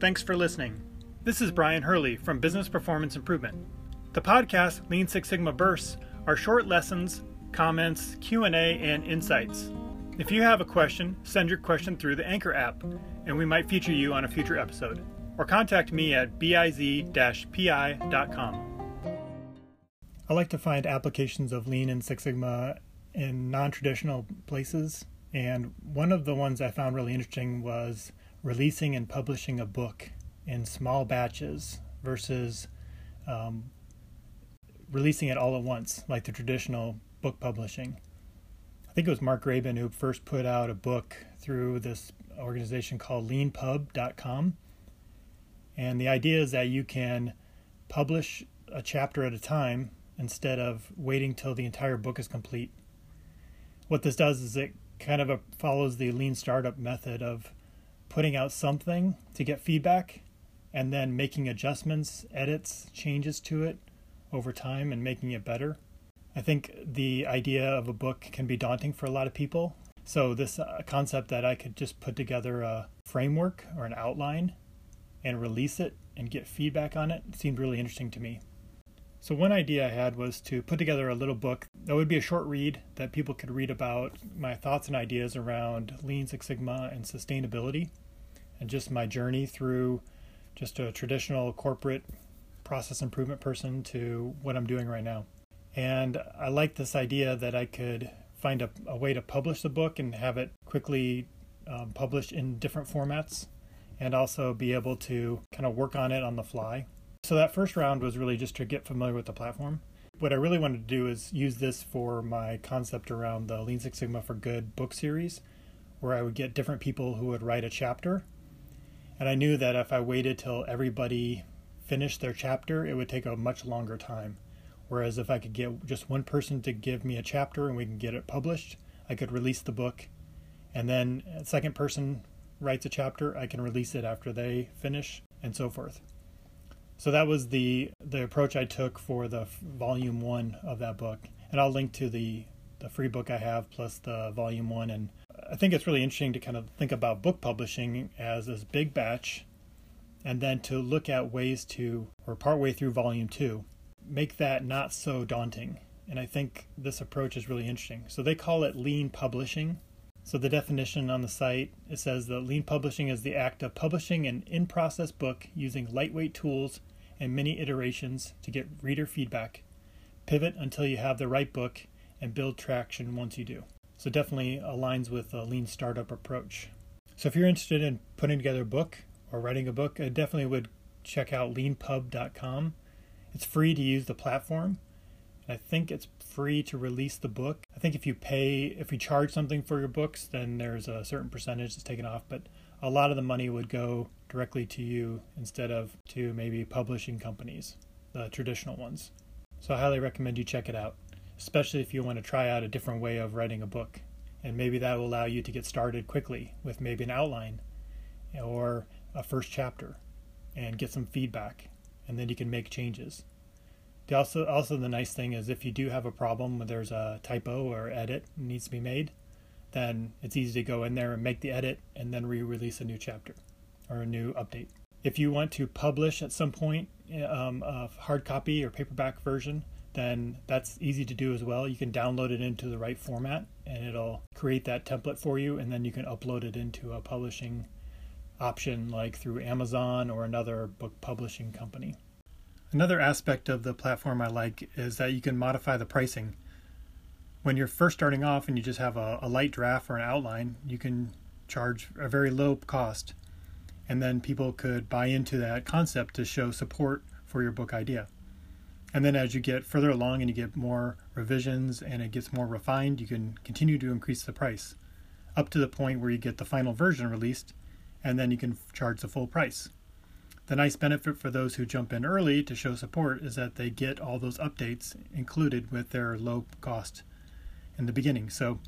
Thanks for listening. This is Brion Hurley from Business Performance Improvement. The podcast Lean Six Sigma Bursts are short lessons, comments, Q&A, and insights. If you have a question, send your question through the Anchor app, and we might feature you on a future episode. Or contact me at biz-pi.com. I like to find applications of Lean and Six Sigma in non-traditional places, and one of the ones I found really interesting was releasing and publishing a book in small batches versus um, releasing it all at once, like the traditional book publishing. I think it was Mark Graban who first put out a book through this organization called leanpub.com. And the idea is that you can publish a chapter at a time instead of waiting till the entire book is complete. What this does is it kind of follows the lean startup method of putting out something to get feedback and then making adjustments, edits, changes to it over time and making it better. I think the idea of a book can be daunting for a lot of people. So, this uh, concept that I could just put together a framework or an outline and release it and get feedback on it seemed really interesting to me. So, one idea I had was to put together a little book that would be a short read that people could read about my thoughts and ideas around Lean Six Sigma and sustainability and just my journey through just a traditional corporate process improvement person to what I'm doing right now. And I like this idea that I could find a, a way to publish the book and have it quickly um, published in different formats and also be able to kind of work on it on the fly. So that first round was really just to get familiar with the platform. What I really wanted to do is use this for my concept around the Lean Six Sigma for Good book series, where I would get different people who would write a chapter. And I knew that if I waited till everybody finished their chapter, it would take a much longer time. Whereas if I could get just one person to give me a chapter and we can get it published, I could release the book. And then a second person writes a chapter, I can release it after they finish, and so forth. So that was the the approach I took for the volume one of that book, and I'll link to the the free book I have plus the volume one. And I think it's really interesting to kind of think about book publishing as this big batch, and then to look at ways to, or partway through volume two, make that not so daunting. And I think this approach is really interesting. So they call it lean publishing. So the definition on the site it says that lean publishing is the act of publishing an in-process book using lightweight tools and many iterations to get reader feedback. Pivot until you have the right book and build traction once you do. So definitely aligns with a lean startup approach. So if you're interested in putting together a book or writing a book, I definitely would check out leanpub.com. It's free to use the platform. I think it's free to release the book. I think if you pay, if you charge something for your books, then there's a certain percentage that's taken off. But a lot of the money would go directly to you instead of to maybe publishing companies, the traditional ones. So I highly recommend you check it out, especially if you want to try out a different way of writing a book. And maybe that will allow you to get started quickly with maybe an outline or a first chapter and get some feedback. And then you can make changes. The also, also the nice thing is if you do have a problem, where there's a typo or edit needs to be made, then it's easy to go in there and make the edit and then re-release a new chapter or a new update. If you want to publish at some point um, a hard copy or paperback version, then that's easy to do as well. You can download it into the right format and it'll create that template for you, and then you can upload it into a publishing option like through Amazon or another book publishing company. Another aspect of the platform I like is that you can modify the pricing when you're first starting off and you just have a, a, light draft or an outline, you can charge a very low cost. And then people could buy into that concept to show support for your book idea. And then as you get further along and you get more revisions and it gets more refined, you can continue to increase the price up to the point where you get the final version released and then you can charge the full price. The nice benefit for those who jump in early to show support is that they get all those updates included with their low cost in the beginning. So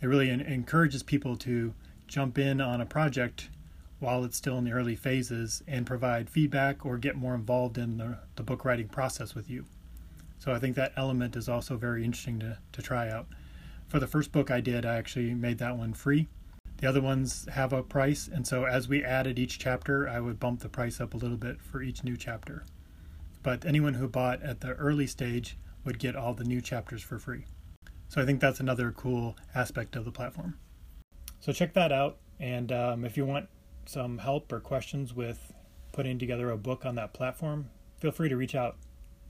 it really encourages people to jump in on a project while it's still in the early phases and provide feedback or get more involved in the, the book writing process with you. So I think that element is also very interesting to, to try out. For the first book I did, I actually made that one free. The other ones have a price, and so as we added each chapter, I would bump the price up a little bit for each new chapter. But anyone who bought at the early stage would get all the new chapters for free. So I think that's another cool aspect of the platform. So check that out, and um, if you want some help or questions with putting together a book on that platform, feel free to reach out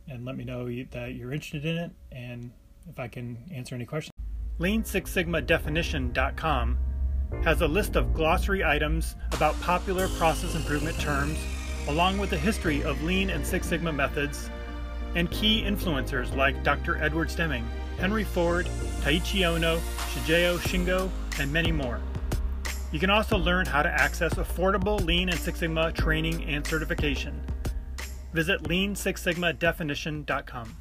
and let me know that you're interested in it and if I can answer any questions. Lean Six Sigma Definition.com has a list of glossary items about popular process improvement terms, along with a history of Lean and Six Sigma methods, and key influencers like Dr. Edward Deming, Henry Ford, Taiichi Ohno, Shigeo Shingo, and many more. You can also learn how to access affordable Lean and Six Sigma training and certification. Visit leansixsigmadefinition.com.